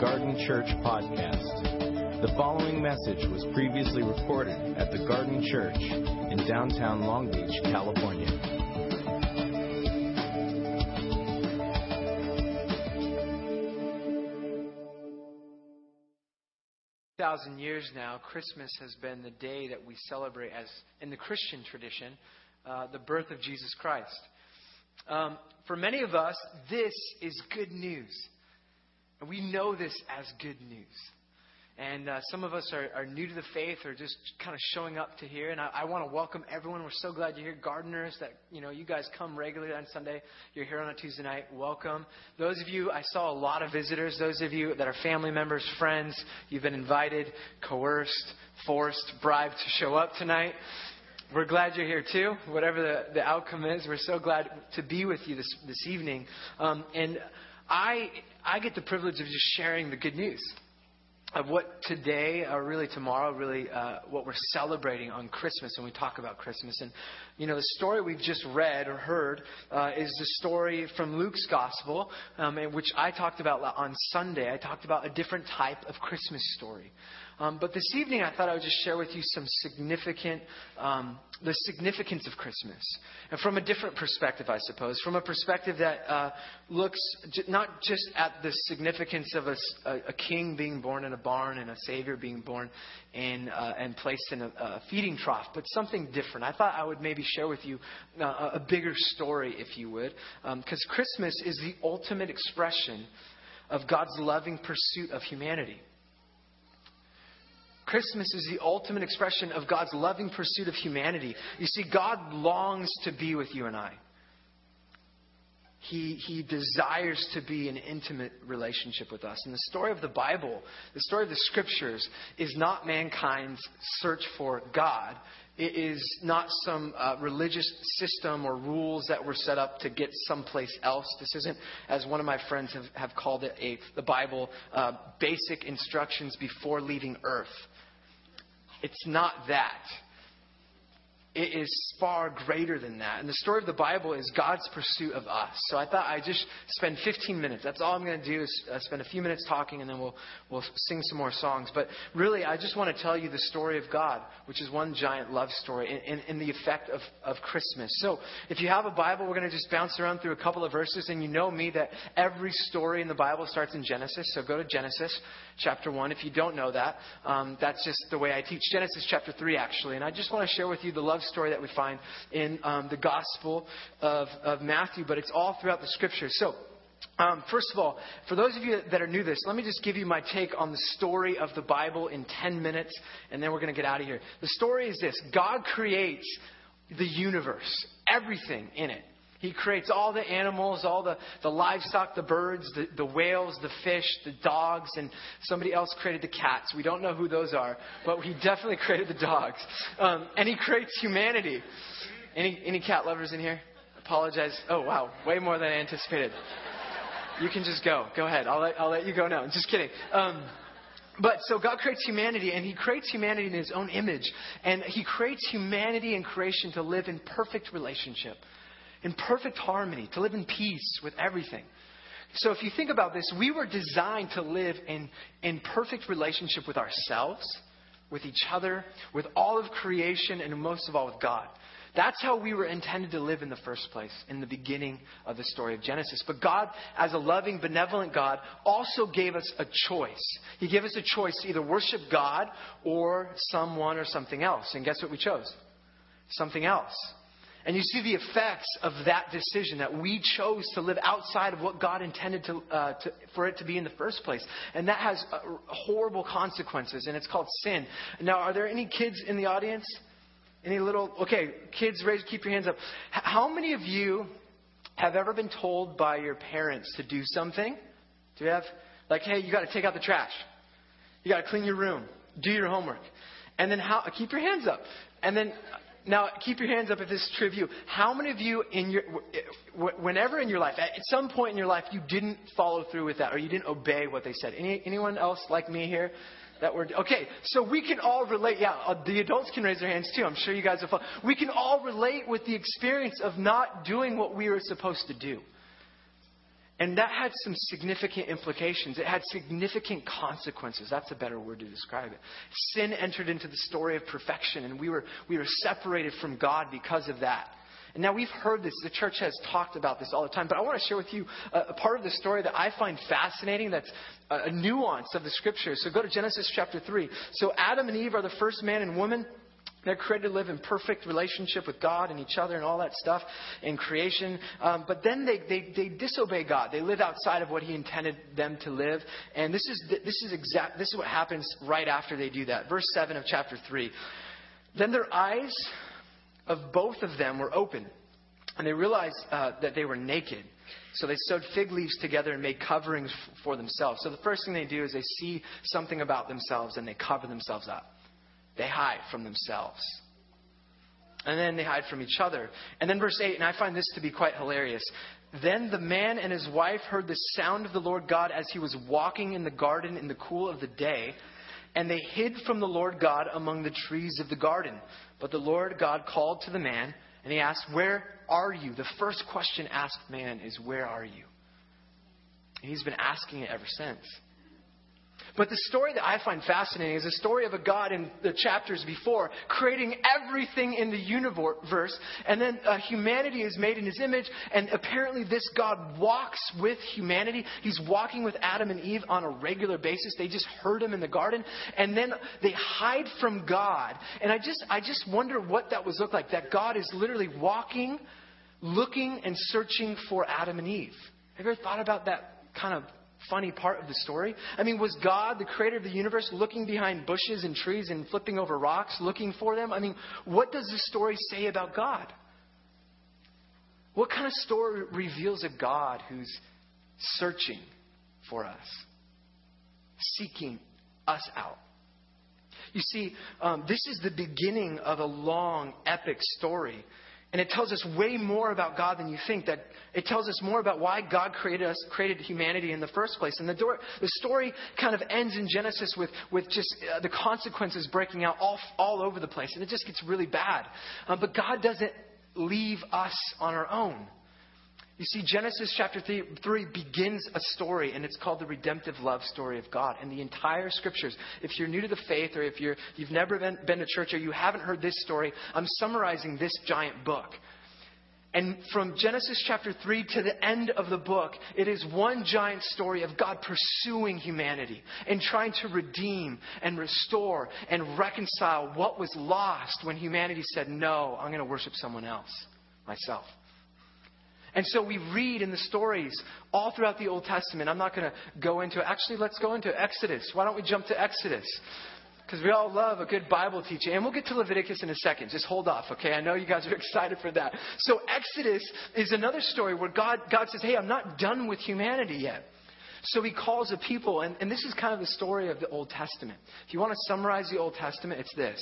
Garden Church podcast. The following message was previously recorded at the Garden Church in downtown Long Beach, California. thousand years now, Christmas has been the day that we celebrate as in the Christian tradition, uh, the birth of Jesus Christ. Um, for many of us, this is good news. And we know this as good news. And uh, some of us are, are, new to the faith or just kind of showing up to here. And I, I want to welcome everyone. We're so glad you're here. Gardeners, that you know, you guys come regularly on Sunday. You're here on a Tuesday night. Welcome. Those of you, I saw a lot of visitors. Those of you that are family members, friends, you've been invited, coerced, forced, bribed to show up tonight. We're glad you're here too. Whatever the, the outcome is, we're so glad to be with you this this evening. Um, and I I get the privilege of just sharing the good news of what today, or really tomorrow, really uh, what we're celebrating on Christmas when we talk about Christmas. And, you know, the story we've just read or heard uh, is the story from Luke's Gospel, um, which I talked about on Sunday. I talked about a different type of Christmas story. Um, but this evening, I thought I would just share with you some significant, um, the significance of Christmas, and from a different perspective, I suppose, from a perspective that uh, looks j- not just at the significance of a, a, a, king being born in a barn and a savior being born in uh, and placed in a, a, feeding trough, but something different. I thought I would maybe share with you uh, a bigger story, if you would, because um, Christmas is the ultimate expression of God's loving pursuit of humanity. Christmas is the ultimate expression of God's loving pursuit of humanity. You see, God longs to be with you and I. He, he desires to be in intimate relationship with us. And the story of the Bible, the story of the scriptures, is not mankind's search for God. It is not some uh, religious system or rules that were set up to get someplace else. This isn't, as one of my friends have, have called it, a, the Bible, uh, basic instructions before leaving earth. It's not that. It is far greater than that. And the story of the Bible is God's pursuit of us. So I thought I'd just spend 15 minutes. That's all I'm going to do is uh, spend a few minutes talking and then we'll, we'll sing some more songs. But really, I just want to tell you the story of God, which is one giant love story in, in, in the effect of, of Christmas. So if you have a Bible, we're going to just bounce around through a couple of verses. And you know me that every story in the Bible starts in Genesis. So go to Genesis chapter 1. If you don't know that, um, that's just the way I teach. Genesis chapter 3, actually. And I just want to share with you the love story that we find in um, the Gospel of, of Matthew, but it's all throughout the Scriptures. So, um, first of all, for those of you that are new to this, let me just give you my take on the story of the Bible in 10 minutes, and then we're going to get out of here. The story is this God creates the universe, everything in it. He creates all the animals, all the, the livestock, the birds, the, the whales, the fish, the dogs, and somebody else created the cats. We don't know who those are, but he definitely created the dogs. Um, and he creates humanity. Any, any cat lovers in here? Apologize. Oh, wow. Way more than I anticipated. You can just go. Go ahead. I'll let, I'll let you go now. Just kidding. Um, but so God creates humanity, and He creates humanity in His own image. And He creates humanity and creation to live in perfect relationship in perfect harmony, to live in peace with everything. So if you think about this, we were designed to live in, in perfect relationship with ourselves, with each other, with all of creation, and most of all with God. That's how we were intended to live in the first place, in the beginning of the story of Genesis. But God, as a loving, benevolent God, also gave us a choice. He gave us a choice to either worship God or someone or something else. And guess what we chose? Something else. And you see the effects of that decision that we chose to live outside of what God intended to, uh, to, for it to be in the first place. And that has uh, horrible consequences, and it's called sin. Now, are there any kids in the audience? Any little, okay, kids, raise, keep your hands up. How many of you have ever been told by your parents to do something? Do you have, like, hey, you got to take out the trash. You got to clean your room. Do your homework. And then how, keep your hands up. And then now, keep your hands up if this is true of you. How many of you, in your, whenever in your life, at some point in your life, you didn't follow through with that or you didn't obey what they said? Any, anyone else like me here? That word. Okay, so we can all relate. Yeah, uh, the adults can raise their hands too. I'm sure you guys have. We can all relate with the experience of not doing what we were supposed to do. And that had some significant implications. It had significant consequences. That's a better word to describe it. Sin entered into the story of perfection, and we were, we were separated from God because of that. And now we've heard this. The church has talked about this all the time. But I want to share with you a, a part of the story that I find fascinating that's a, a nuance of the scriptures. So go to Genesis chapter 3. So Adam and Eve are the first man and woman. They're created to live in perfect relationship with God and each other and all that stuff in creation. Um, but then they, they, they disobey God. They live outside of what He intended them to live. And this is, this is exact, this is what happens right after they do that. Verse 7 of chapter 3. Then their eyes of both of them were open, and they realized uh, that they were naked. So they sewed fig leaves together and made coverings f- for themselves. So the first thing they do is they see something about themselves and they cover themselves up. They hide from themselves. And then they hide from each other. And then verse 8, and I find this to be quite hilarious. Then the man and his wife heard the sound of the Lord God as he was walking in the garden in the cool of the day, and they hid from the Lord God among the trees of the garden. But the Lord God called to the man, and he asked, Where are you? The first question asked man is, Where are you? And he's been asking it ever since. But the story that I find fascinating is the story of a God in the chapters before creating everything in the universe, and then uh, humanity is made in his image, and apparently this God walks with humanity. He's walking with Adam and Eve on a regular basis. They just heard him in the garden, and then they hide from God. And I just, I just wonder what that was look like. That God is literally walking, looking, and searching for Adam and Eve. Have you ever thought about that kind of funny part of the story? I mean, was God, the creator of the universe, looking behind bushes and trees and flipping over rocks looking for them? I mean, what does this story say about God? What kind of story reveals a God who's searching for us, seeking us out? You see, um, this is the beginning of a long, epic story and it tells us way more about God than you think. That it tells us more about why God created us, created humanity in the first place. And the, door, the story kind of ends in Genesis with, with just uh, the consequences breaking out all, all over the place. And it just gets really bad. Uh, but God doesn't leave us on our own. You see, Genesis chapter 3, 3, begins a story, and it's called the redemptive love story of God. And the entire scriptures, if you're new to the faith, or if you're, you've never been, been to church, or you haven't heard this story, I'm summarizing this giant book. And from Genesis chapter 3 to the end of the book, it is one giant story of God pursuing humanity and trying to redeem and restore and reconcile what was lost when humanity said, No, I'm going to worship someone else, myself. And so we read in the stories all throughout the Old Testament. I'm not going to go into it. Actually, let's go into Exodus. Why don't we jump to Exodus? Because we all love a good Bible teaching. And we'll get to Leviticus in a second. Just hold off, okay? I know you guys are excited for that. So Exodus is another story where God, God says, hey, I'm not done with humanity yet. So he calls a people, and, and this is kind of the story of the Old Testament. If you want to summarize the Old Testament, it's this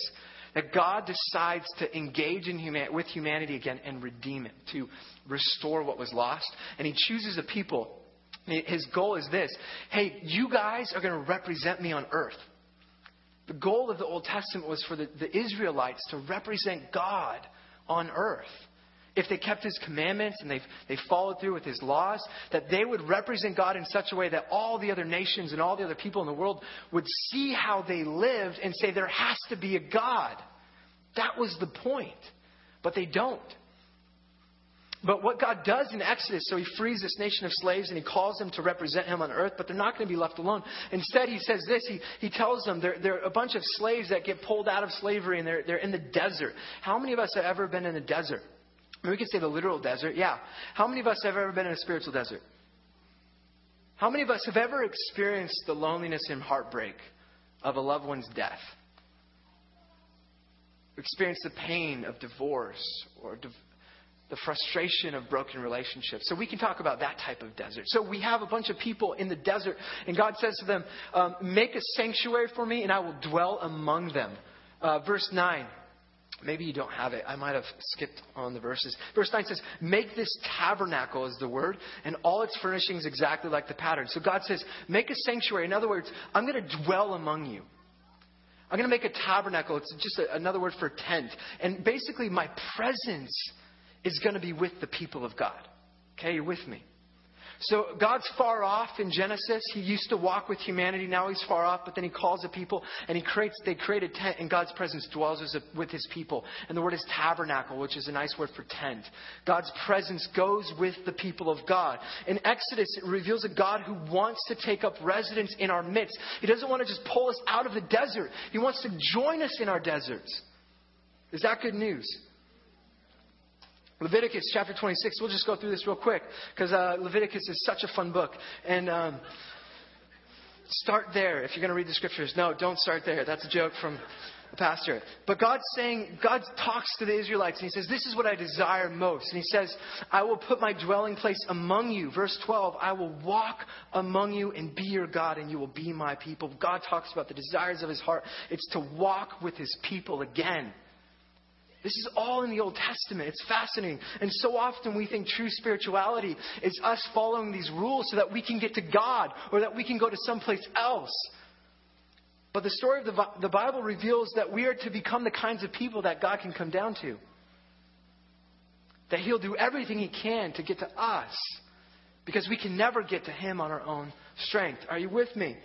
that God decides to engage in human, with humanity again and redeem it, to restore what was lost. And He chooses a people. His goal is this hey, you guys are going to represent me on earth. The goal of the Old Testament was for the, the Israelites to represent God on earth if they kept his commandments and they, they followed through with his laws, that they would represent God in such a way that all the other nations and all the other people in the world would see how they lived and say, there has to be a God. That was the point. But they don't. But what God does in Exodus, so he frees this nation of slaves and he calls them to represent him on earth, but they're not going to be left alone. Instead, he says this he, he tells them they're, they're a bunch of slaves that get pulled out of slavery and they're, they're in the desert. How many of us have ever been in the desert? We could say the literal desert, yeah. How many of us have ever been in a spiritual desert? How many of us have ever experienced the loneliness and heartbreak of a loved one's death? Experienced the pain of divorce or the frustration of broken relationships. So we can talk about that type of desert. So we have a bunch of people in the desert, and God says to them, um, Make a sanctuary for me, and I will dwell among them. Uh, verse 9. Maybe you don't have it. I might have skipped on the verses. Verse 9 says, Make this tabernacle, is the word, and all its furnishings exactly like the pattern. So God says, Make a sanctuary. In other words, I'm going to dwell among you. I'm going to make a tabernacle. It's just a, another word for tent. And basically, my presence is going to be with the people of God. Okay, you're with me. So God's far off in Genesis. He used to walk with humanity. Now he's far off, but then he calls the people and he creates, they create a tent and God's presence dwells with his people. And the word is tabernacle, which is a nice word for tent. God's presence goes with the people of God. In Exodus, it reveals a God who wants to take up residence in our midst. He doesn't want to just pull us out of the desert. He wants to join us in our deserts. Is that good news? Leviticus chapter 26. We'll just go through this real quick because uh, Leviticus is such a fun book. And um, start there if you're going to read the scriptures. No, don't start there. That's a joke from a pastor. But God's saying, God talks to the Israelites and He says, This is what I desire most. And He says, I will put my dwelling place among you. Verse 12, I will walk among you and be your God, and you will be my people. God talks about the desires of His heart. It's to walk with His people again. This is all in the Old Testament. It's fascinating. And so often we think true spirituality is us following these rules so that we can get to God or that we can go to someplace else. But the story of the, the Bible reveals that we are to become the kinds of people that God can come down to. That He'll do everything He can to get to us because we can never get to Him on our own strength. Are you with me?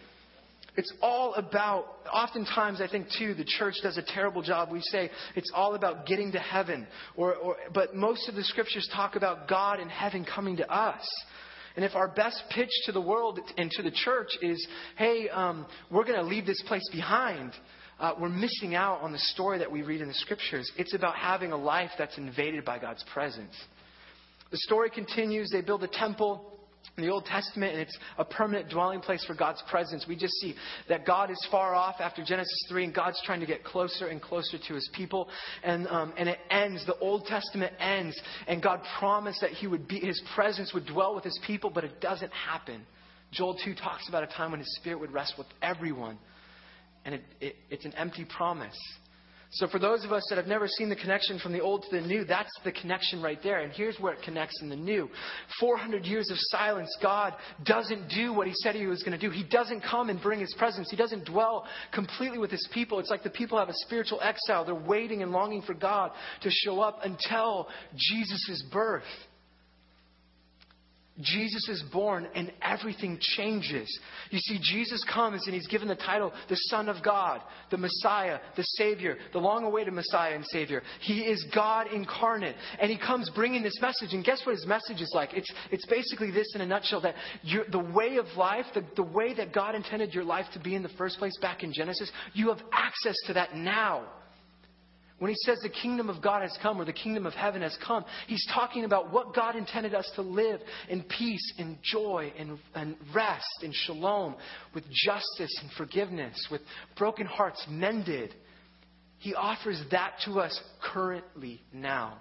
It's all about, oftentimes I think too, the church does a terrible job. We say it's all about getting to heaven. Or, or, but most of the scriptures talk about God and heaven coming to us. And if our best pitch to the world and to the church is, hey, um, we're going to leave this place behind, uh, we're missing out on the story that we read in the scriptures. It's about having a life that's invaded by God's presence. The story continues. They build a temple in the Old Testament, and it's a permanent dwelling place for God's presence. We just see that God is far off after Genesis 3, and God's trying to get closer and closer to his people. And, um, and it ends, the Old Testament ends, and God promised that he would be, his presence would dwell with his people, but it doesn't happen. Joel 2 talks about a time when his spirit would rest with everyone. And it, it, it's an empty promise. So, for those of us that have never seen the connection from the old to the new, that's the connection right there. And here's where it connects in the new 400 years of silence, God doesn't do what He said He was going to do. He doesn't come and bring His presence, He doesn't dwell completely with His people. It's like the people have a spiritual exile. They're waiting and longing for God to show up until Jesus' birth. Jesus is born and everything changes. You see, Jesus comes and he's given the title the Son of God, the Messiah, the Savior, the long awaited Messiah and Savior. He is God incarnate. And he comes bringing this message. And guess what his message is like? It's, it's basically this in a nutshell that the way of life, the, the way that God intended your life to be in the first place back in Genesis, you have access to that now. When he says the kingdom of God has come or the kingdom of heaven has come, he's talking about what God intended us to live in peace, in joy, in, in rest, in shalom, with justice and forgiveness, with broken hearts mended. He offers that to us currently now.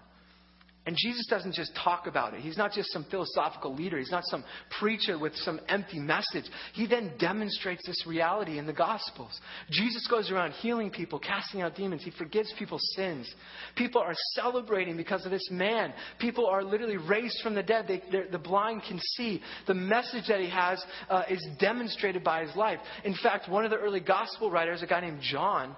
And Jesus doesn't just talk about it. He's not just some philosophical leader. He's not some preacher with some empty message. He then demonstrates this reality in the Gospels. Jesus goes around healing people, casting out demons. He forgives people's sins. People are celebrating because of this man. People are literally raised from the dead. They, the blind can see. The message that he has uh, is demonstrated by his life. In fact, one of the early Gospel writers, a guy named John,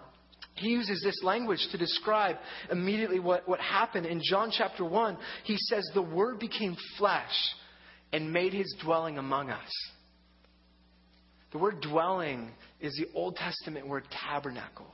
he uses this language to describe immediately what, what happened. In John chapter 1, he says, The Word became flesh and made his dwelling among us. The word dwelling is the Old Testament word tabernacle.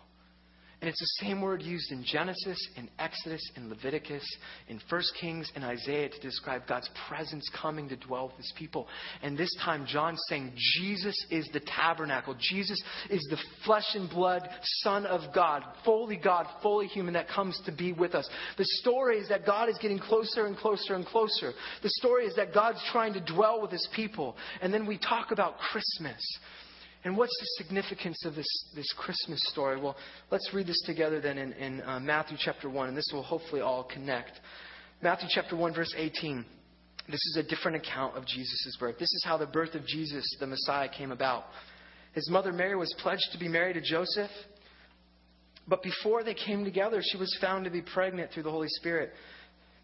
And it's the same word used in Genesis, in Exodus, in Leviticus, in 1 Kings, and Isaiah to describe God's presence coming to dwell with his people. And this time, John's saying Jesus is the tabernacle. Jesus is the flesh and blood Son of God, fully God, fully human, that comes to be with us. The story is that God is getting closer and closer and closer. The story is that God's trying to dwell with his people. And then we talk about Christmas. And what's the significance of this, this Christmas story? Well, let's read this together then in, in uh, Matthew chapter 1, and this will hopefully all connect. Matthew chapter 1, verse 18. This is a different account of Jesus' birth. This is how the birth of Jesus, the Messiah, came about. His mother Mary was pledged to be married to Joseph, but before they came together, she was found to be pregnant through the Holy Spirit.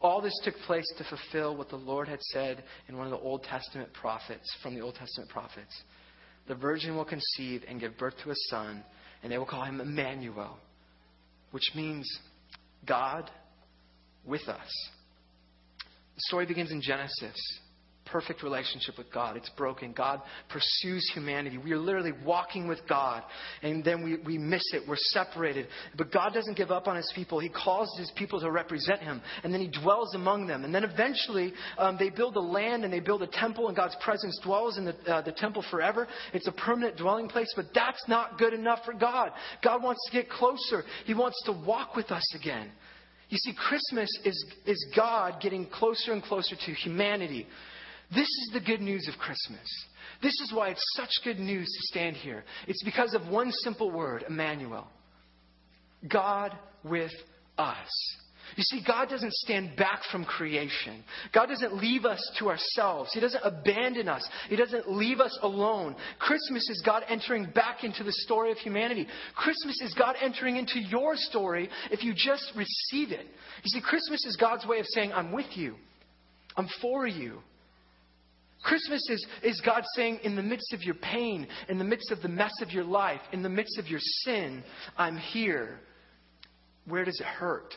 All this took place to fulfill what the Lord had said in one of the Old Testament prophets, from the Old Testament prophets. The virgin will conceive and give birth to a son, and they will call him Emmanuel, which means God with us. The story begins in Genesis perfect relationship with God. It's broken. God pursues humanity. We are literally walking with God, and then we, we miss it. We're separated. But God doesn't give up on his people. He calls his people to represent him, and then he dwells among them. And then eventually, um, they build a land and they build a temple, and God's presence dwells in the, uh, the temple forever. It's a permanent dwelling place, but that's not good enough for God. God wants to get closer, He wants to walk with us again. You see, Christmas is, is God getting closer and closer to humanity. This is the good news of Christmas. This is why it's such good news to stand here. It's because of one simple word, Emmanuel. God with us. You see, God doesn't stand back from creation. God doesn't leave us to ourselves. He doesn't abandon us. He doesn't leave us alone. Christmas is God entering back into the story of humanity. Christmas is God entering into your story if you just receive it. You see, Christmas is God's way of saying, I'm with you, I'm for you. Christmas is, is God saying, in the midst of your pain, in the midst of the mess of your life, in the midst of your sin, I'm here. Where does it hurt?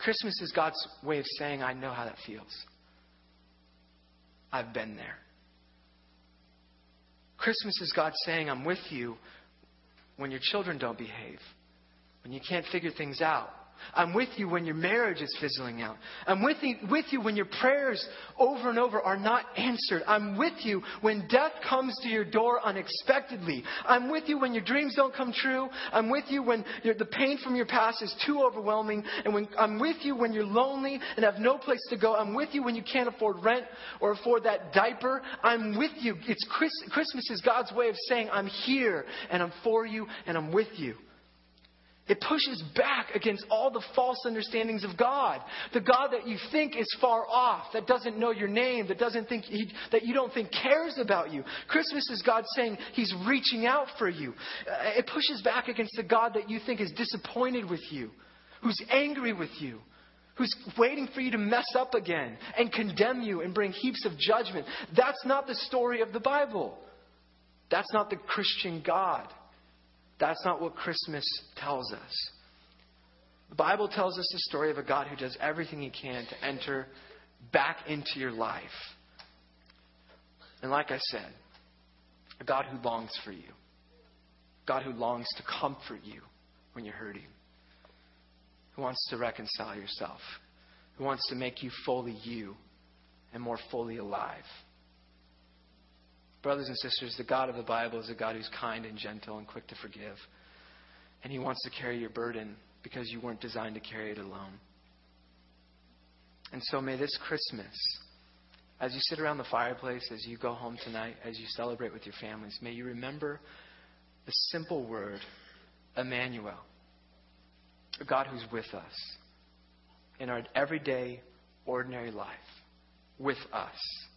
Christmas is God's way of saying, I know how that feels. I've been there. Christmas is God saying, I'm with you when your children don't behave, when you can't figure things out, I'm with you when your marriage is fizzling out. I'm with you, with you when your prayers over and over are not answered. I'm with you when death comes to your door unexpectedly. I'm with you when your dreams don't come true. I'm with you when the pain from your past is too overwhelming. And when, I'm with you when you're lonely and have no place to go. I'm with you when you can't afford rent or afford that diaper. I'm with you. It's Chris, Christmas is God's way of saying, I'm here and I'm for you and I'm with you. It pushes back against all the false understandings of God. The God that you think is far off, that doesn't know your name, that doesn't think he, that you don't think cares about you. Christmas is God saying He's reaching out for you. Uh, it pushes back against the God that you think is disappointed with you, who's angry with you, who's waiting for you to mess up again and condemn you and bring heaps of judgment. That's not the story of the Bible. That's not the Christian God. That's not what Christmas tells us. The Bible tells us the story of a God who does everything he can to enter back into your life. And like I said, a God who longs for you, God who longs to comfort you when you're hurting, who wants to reconcile yourself, who wants to make you fully you and more fully alive. Brothers and sisters, the God of the Bible is a God who's kind and gentle and quick to forgive. And He wants to carry your burden because you weren't designed to carry it alone. And so may this Christmas, as you sit around the fireplace, as you go home tonight, as you celebrate with your families, may you remember the simple word, Emmanuel, a God who's with us in our everyday, ordinary life, with us.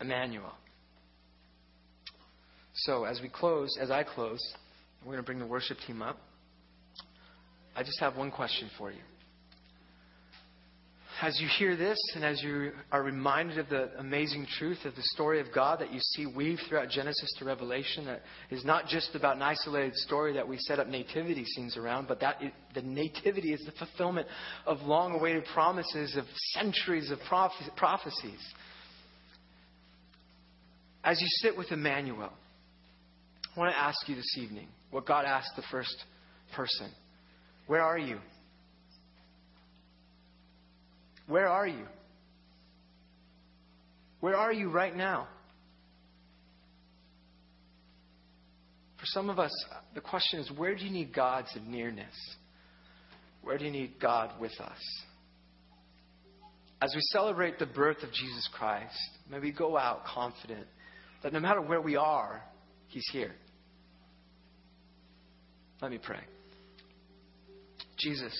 Emmanuel. So, as we close, as I close, we're going to bring the worship team up. I just have one question for you. As you hear this and as you are reminded of the amazing truth of the story of God that you see weaved throughout Genesis to Revelation, that is not just about an isolated story that we set up nativity scenes around, but that the nativity is the fulfillment of long awaited promises, of centuries of prophecies as you sit with Emmanuel, I want to ask you this evening what God asked the first person Where are you? Where are you? Where are you right now? For some of us, the question is where do you need God's nearness? Where do you need God with us? As we celebrate the birth of Jesus Christ, may we go out confident that no matter where we are, He's here. Let me pray. Jesus,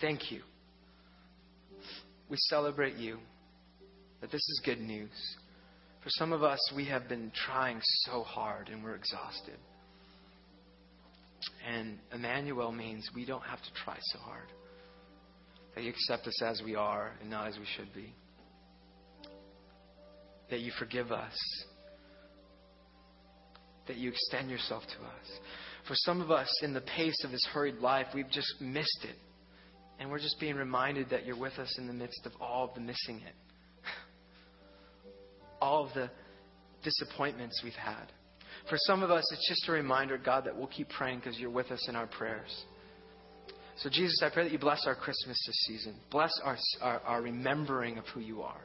thank you we celebrate you, that this is good news. For some of us, we have been trying so hard and we're exhausted. And Emmanuel means we don't have to try so hard. That you accept us as we are and not as we should be. That you forgive us. That you extend yourself to us. For some of us, in the pace of this hurried life, we've just missed it. And we're just being reminded that you're with us in the midst of all of the missing it, all of the disappointments we've had. For some of us, it's just a reminder, God, that we'll keep praying because you're with us in our prayers. So, Jesus, I pray that you bless our Christmas this season. Bless our, our, our remembering of who you are.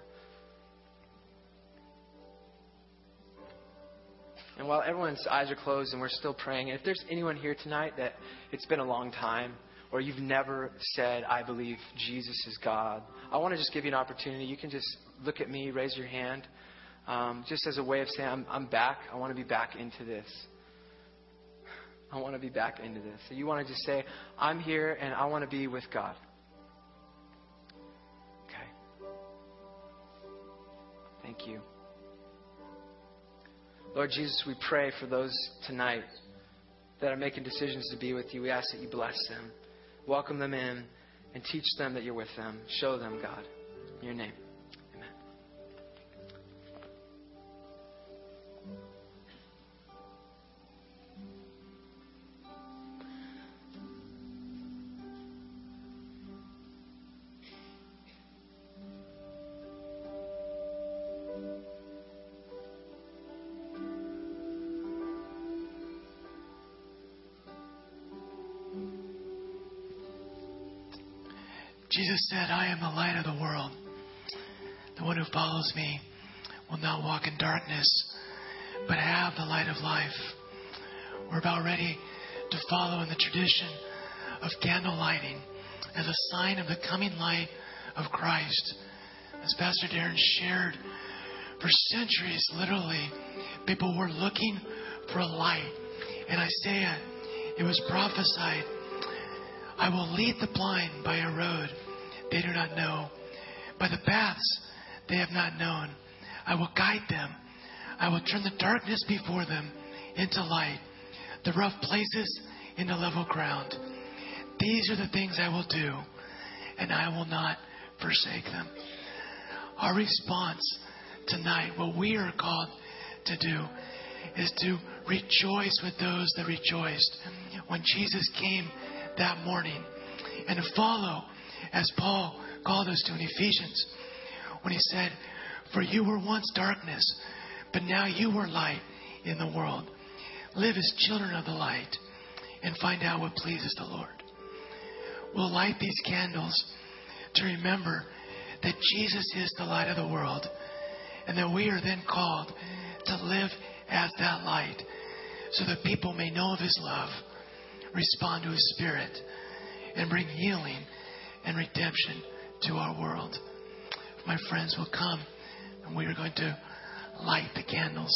And while everyone's eyes are closed and we're still praying, if there's anyone here tonight that it's been a long time, or you've never said, I believe Jesus is God, I want to just give you an opportunity. You can just look at me, raise your hand, um, just as a way of saying, I'm, I'm back. I want to be back into this. I want to be back into this. So you want to just say, I'm here and I want to be with God. Okay. Thank you. Lord Jesus, we pray for those tonight that are making decisions to be with you. We ask that you bless them, welcome them in, and teach them that you're with them. Show them, God, your name. Jesus said, I am the light of the world. The one who follows me will not walk in darkness, but have the light of life. We're about ready to follow in the tradition of candle lighting as a sign of the coming light of Christ. As Pastor Darren shared, for centuries, literally, people were looking for a light. In Isaiah, it was prophesied I will lead the blind by a road they do not know, by the paths they have not known. I will guide them. I will turn the darkness before them into light, the rough places into level ground. These are the things I will do, and I will not forsake them. Our response tonight, what we are called to do, is to rejoice with those that rejoiced when Jesus came that morning and to follow as Paul called us to in Ephesians when he said, For you were once darkness, but now you are light in the world. Live as children of the light and find out what pleases the Lord. We'll light these candles to remember that Jesus is the light of the world and that we are then called to live as that light so that people may know of his love, respond to his spirit, and bring healing and redemption to our world. My friends will come and we are going to light the candles.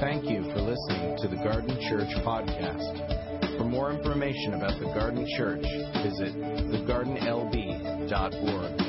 Thank you for listening to the Garden Church podcast. For more information about the Garden Church, visit thegardenlb.org.